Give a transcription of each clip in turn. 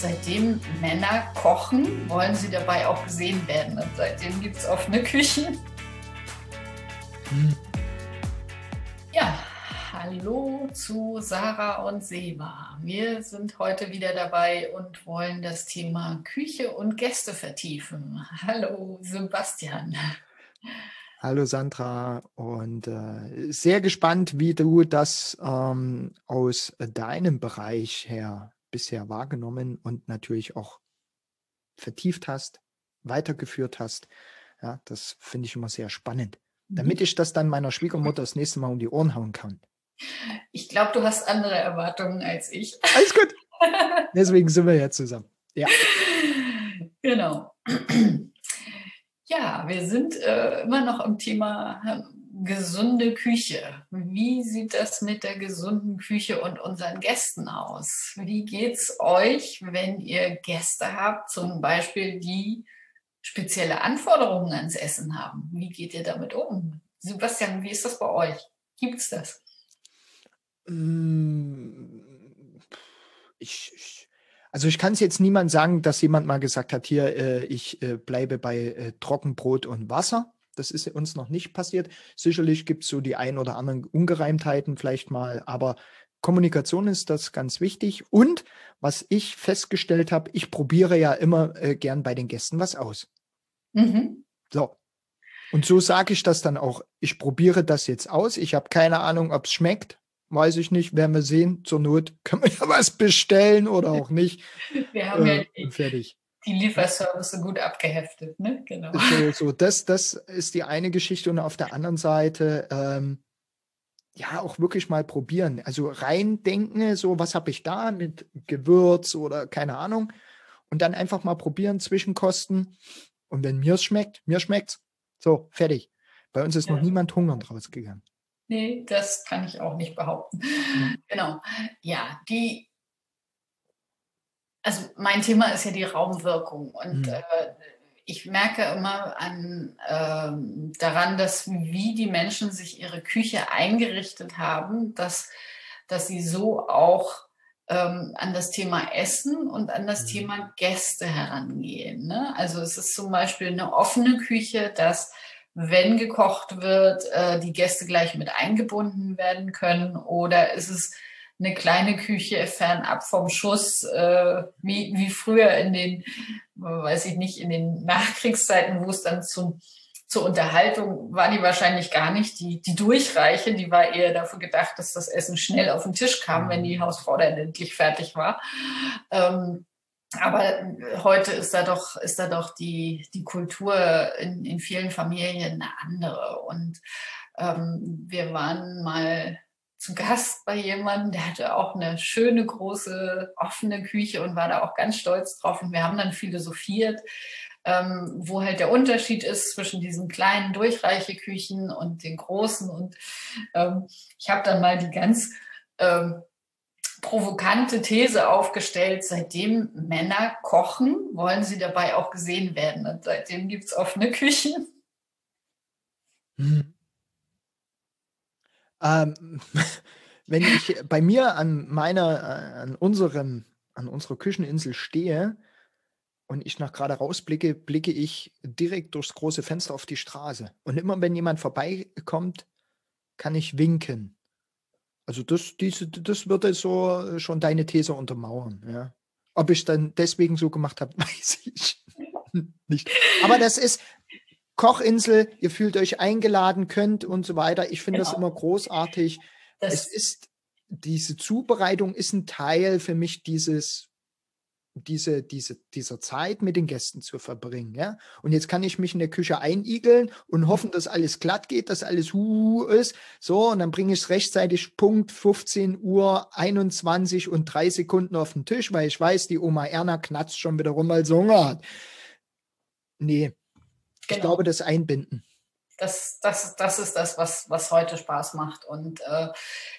Seitdem Männer kochen, wollen sie dabei auch gesehen werden. Und seitdem gibt es offene Küchen. Hm. Ja, hallo zu Sarah und Seba. Wir sind heute wieder dabei und wollen das Thema Küche und Gäste vertiefen. Hallo Sebastian. Hallo Sandra und äh, sehr gespannt, wie du das ähm, aus deinem Bereich her bisher wahrgenommen und natürlich auch vertieft hast, weitergeführt hast. Ja, das finde ich immer sehr spannend, damit mhm. ich das dann meiner Schwiegermutter das nächste Mal um die Ohren hauen kann. Ich glaube, du hast andere Erwartungen als ich. Alles gut. Deswegen sind wir jetzt zusammen. Ja. Genau. Ja, wir sind äh, immer noch im Thema gesunde Küche. Wie sieht das mit der gesunden Küche und unseren Gästen aus? Wie geht's euch, wenn ihr Gäste habt, zum Beispiel die spezielle Anforderungen ans Essen haben? Wie geht ihr damit um? Sebastian, wie ist das bei euch? Gibt's das? Mm, ich, ich also ich kann es jetzt niemand sagen, dass jemand mal gesagt hat, hier, äh, ich äh, bleibe bei äh, Trockenbrot und Wasser. Das ist uns noch nicht passiert. Sicherlich gibt es so die ein oder anderen Ungereimtheiten vielleicht mal, aber Kommunikation ist das ganz wichtig. Und was ich festgestellt habe, ich probiere ja immer äh, gern bei den Gästen was aus. Mhm. So. Und so sage ich das dann auch. Ich probiere das jetzt aus. Ich habe keine Ahnung, ob es schmeckt. Weiß ich nicht, werden wir sehen. Zur Not können wir ja was bestellen oder auch nicht. Wir haben äh, ja fertig die Lieferservice gut abgeheftet, ne? Genau. So, so das, das ist die eine Geschichte und auf der anderen Seite ähm, ja auch wirklich mal probieren. Also reindenken, so was habe ich da mit Gewürz oder keine Ahnung und dann einfach mal probieren, Zwischenkosten und wenn mir es schmeckt, mir schmeckt's. So, fertig. Bei uns ist ja. noch niemand hungernd rausgegangen. Nee, das kann ich auch nicht behaupten. Ja. Genau. Ja, die also mein Thema ist ja die Raumwirkung und mhm. äh, ich merke immer an, äh, daran, dass wie die Menschen sich ihre Küche eingerichtet haben, dass, dass sie so auch ähm, an das Thema Essen und an das mhm. Thema Gäste herangehen. Ne? Also es ist zum Beispiel eine offene Küche, dass wenn gekocht wird, äh, die Gäste gleich mit eingebunden werden können oder ist es eine kleine Küche fernab vom Schuss, äh, wie, wie früher in den, weiß ich nicht, in den Nachkriegszeiten, wo es dann zum, zur Unterhaltung war die wahrscheinlich gar nicht die, die Durchreiche, die war eher dafür gedacht, dass das Essen schnell auf den Tisch kam, wenn die Hausfrau dann endlich fertig war. Ähm, aber heute ist da doch, ist da doch die, die Kultur in, in vielen Familien eine andere. Und ähm, wir waren mal zu Gast bei jemandem, der hatte auch eine schöne, große, offene Küche und war da auch ganz stolz drauf. Und wir haben dann philosophiert, ähm, wo halt der Unterschied ist zwischen diesen kleinen Durchreicheküchen und den großen. Und ähm, ich habe dann mal die ganz ähm, provokante These aufgestellt, seitdem Männer kochen, wollen sie dabei auch gesehen werden. Und seitdem gibt es offene Küchen. Hm. Ähm, wenn ich bei mir an meiner, äh, an unserem, an unserer Kücheninsel stehe und ich nach gerade rausblicke, blicke ich direkt durchs große Fenster auf die Straße. Und immer wenn jemand vorbeikommt, kann ich winken. Also das, diese, das würde so schon deine These untermauern. Ja. Ob ich dann deswegen so gemacht habe, weiß ich nicht. Aber das ist, Kochinsel, ihr fühlt euch eingeladen, könnt und so weiter. Ich finde genau. das immer großartig. Das es ist, diese Zubereitung ist ein Teil für mich dieses, diese, diese, dieser Zeit mit den Gästen zu verbringen. Ja? Und jetzt kann ich mich in der Küche einigeln und hoffen, dass alles glatt geht, dass alles hu ist. So, und dann bringe ich es rechtzeitig Punkt 15 Uhr 21 und drei Sekunden auf den Tisch, weil ich weiß, die Oma Erna knatzt schon wieder rum, weil sie Hunger hat. Nee, Genau. Ich glaube, das Einbinden. Das, das, das ist das, was, was heute Spaß macht. Und äh,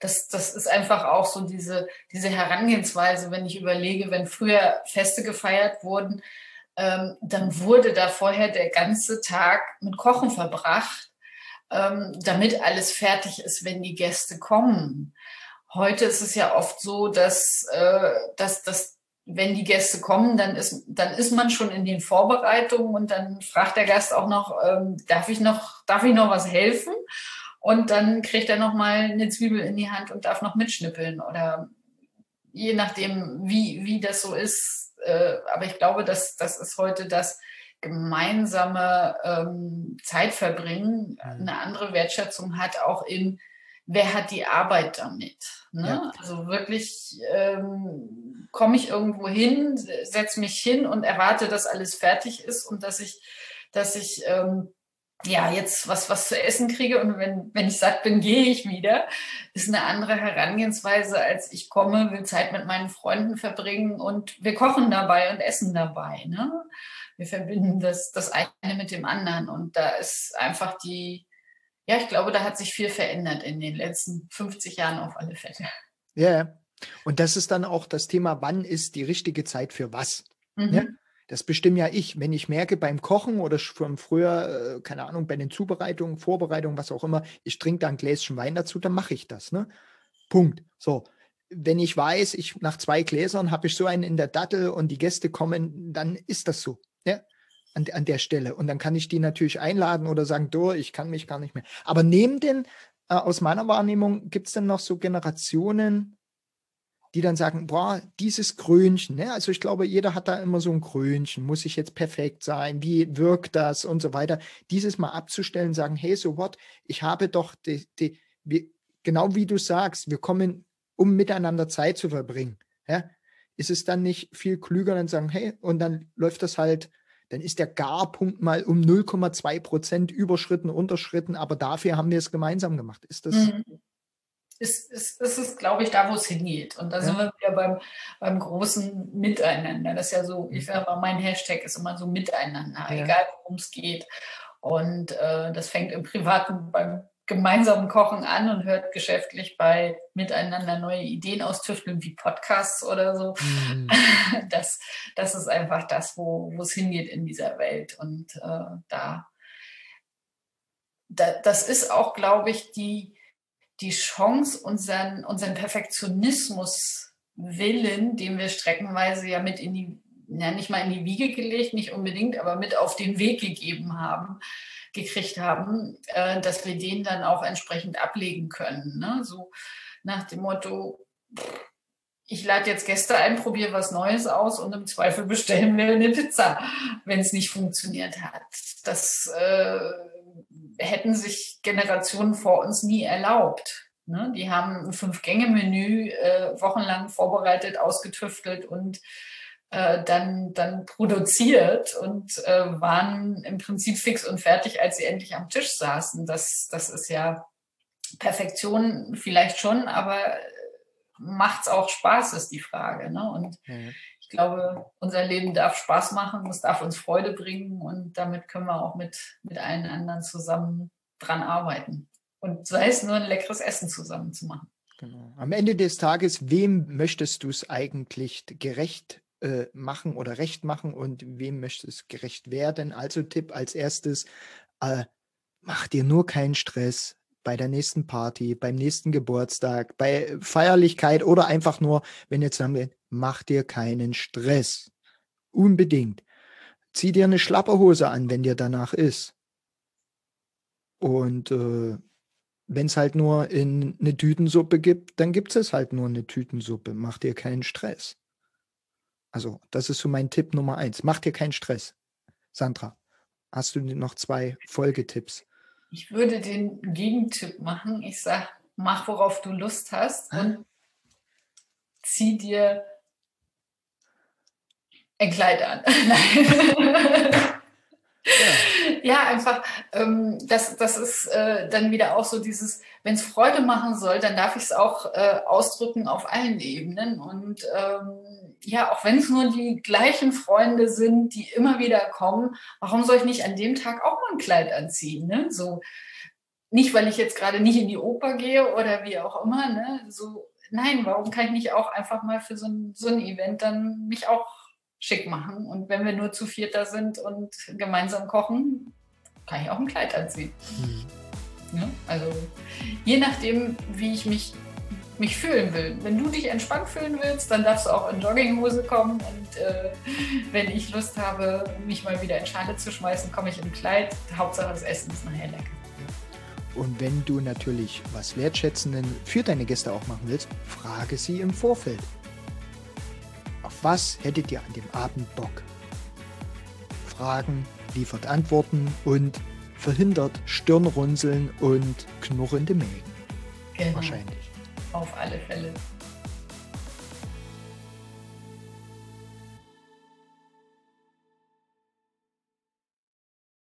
das, das ist einfach auch so diese, diese Herangehensweise, wenn ich überlege, wenn früher Feste gefeiert wurden, ähm, dann wurde da vorher der ganze Tag mit Kochen verbracht, ähm, damit alles fertig ist, wenn die Gäste kommen. Heute ist es ja oft so, dass, äh, dass, dass wenn die Gäste kommen, dann ist, dann ist man schon in den Vorbereitungen und dann fragt der Gast auch noch, ähm, darf ich noch, darf ich noch was helfen? Und dann kriegt er noch mal eine Zwiebel in die Hand und darf noch mitschnippeln oder je nachdem, wie, wie das so ist. Äh, aber ich glaube, dass das ist heute das gemeinsame ähm, Zeitverbringen mhm. eine andere Wertschätzung hat, auch in wer hat die Arbeit damit. Ne? Ja. Also wirklich ähm, komme ich irgendwo hin, setze mich hin und erwarte, dass alles fertig ist und dass ich, dass ich ähm, ja jetzt was was zu essen kriege und wenn wenn ich satt bin, gehe ich wieder. Ist eine andere Herangehensweise, als ich komme, will Zeit mit meinen Freunden verbringen und wir kochen dabei und essen dabei. Ne? Wir verbinden das das eine mit dem anderen und da ist einfach die ja, ich glaube, da hat sich viel verändert in den letzten 50 Jahren auf alle Fälle. Ja, und das ist dann auch das Thema, wann ist die richtige Zeit für was? Mhm. Ja? Das bestimme ja ich. Wenn ich merke beim Kochen oder von früher, äh, keine Ahnung, bei den Zubereitungen, Vorbereitungen, was auch immer, ich trinke da ein Gläschen Wein dazu, dann mache ich das. Ne? Punkt. So. Wenn ich weiß, ich nach zwei Gläsern habe ich so einen in der Dattel und die Gäste kommen, dann ist das so. Ja? An, an der Stelle. Und dann kann ich die natürlich einladen oder sagen, du, ich kann mich gar nicht mehr. Aber neben den, äh, aus meiner Wahrnehmung, gibt es dann noch so Generationen, die dann sagen, boah, dieses Krönchen, ne? also ich glaube, jeder hat da immer so ein Krönchen, muss ich jetzt perfekt sein, wie wirkt das und so weiter. Dieses mal abzustellen, sagen, hey, so what, ich habe doch die, die, wie, genau wie du sagst, wir kommen, um miteinander Zeit zu verbringen. Ja? Ist es dann nicht viel klüger, dann sagen, hey, und dann läuft das halt dann ist der Garpunkt mal um 0,2 Prozent überschritten, unterschritten, aber dafür haben wir es gemeinsam gemacht. Ist das. Mhm. Ist, ist, ist es, glaube ich, da, wo es hingeht. Und da ja. sind wir wieder beim, beim großen Miteinander. Das ist ja so, ich sage mal, mein Hashtag ist immer so Miteinander, ja. egal worum es geht. Und äh, das fängt im Privaten beim gemeinsamen Kochen an und hört geschäftlich bei miteinander neue Ideen austüfteln wie Podcasts oder so. Mhm. Das, das ist einfach das, wo, es hingeht in dieser Welt. Und äh, da, da, das ist auch, glaube ich, die, die Chance, unseren, unseren Perfektionismus Willen, den wir streckenweise ja mit in die, ja nicht mal in die Wiege gelegt, nicht unbedingt, aber mit auf den Weg gegeben haben, gekriegt haben, äh, dass wir den dann auch entsprechend ablegen können. Ne? So nach dem Motto, ich lade jetzt Gäste ein, probiere was Neues aus und im Zweifel bestellen wir eine Pizza, wenn es nicht funktioniert hat. Das äh, hätten sich Generationen vor uns nie erlaubt. Ne? Die haben ein Fünf-Gänge-Menü äh, wochenlang vorbereitet, ausgetüftelt und äh, dann, dann produziert und äh, waren im Prinzip fix und fertig, als sie endlich am Tisch saßen. Das, das ist ja Perfektion vielleicht schon, aber macht es auch Spaß, ist die Frage. Ne? Und mhm. ich glaube, unser Leben darf Spaß machen, es darf uns Freude bringen und damit können wir auch mit, mit allen anderen zusammen dran arbeiten. Und sei es nur ein leckeres Essen zusammen zu machen. Genau. Am Ende des Tages, wem möchtest du es eigentlich gerecht äh, machen oder recht machen und wem möchte es gerecht werden. Also Tipp als erstes, äh, mach dir nur keinen Stress bei der nächsten Party, beim nächsten Geburtstag, bei Feierlichkeit oder einfach nur, wenn jetzt sagen wir, mach dir keinen Stress. Unbedingt. Zieh dir eine Schlapperhose an, wenn dir danach ist. Und äh, wenn es halt nur in eine Tütensuppe gibt, dann gibt es halt nur eine Tütensuppe. Mach dir keinen Stress. Also, das ist so mein Tipp Nummer eins. Mach dir keinen Stress. Sandra, hast du noch zwei Folgetipps? Ich würde den Gegentipp machen. Ich sage, mach, worauf du Lust hast und zieh dir ein Kleid an. ja. ja. einfach, ähm, das, das ist äh, dann wieder auch so dieses, wenn es Freude machen soll, dann darf ich es auch äh, ausdrücken auf allen Ebenen. Und ähm, ja, auch wenn es nur die gleichen Freunde sind, die immer wieder kommen, warum soll ich nicht an dem Tag auch mal ein Kleid anziehen? Ne? So, nicht, weil ich jetzt gerade nicht in die Oper gehe oder wie auch immer, ne? So, nein, warum kann ich nicht auch einfach mal für so ein, so ein Event dann mich auch schick machen? Und wenn wir nur zu vierter sind und gemeinsam kochen, kann ich auch ein Kleid anziehen. Mhm. Ja, also je nachdem, wie ich mich mich fühlen will. Wenn du dich entspannt fühlen willst, dann darfst du auch in Jogginghose kommen. Und äh, wenn ich Lust habe, mich mal wieder in Schale zu schmeißen, komme ich im Kleid. Hauptsache das Essen ist nachher lecker. Und wenn du natürlich was Wertschätzenden für deine Gäste auch machen willst, frage sie im Vorfeld. Auf was hättet ihr an dem Abend Bock? Fragen liefert Antworten und verhindert Stirnrunzeln und knurrende Mägen. Genau. Wahrscheinlich. Auf alle Fälle.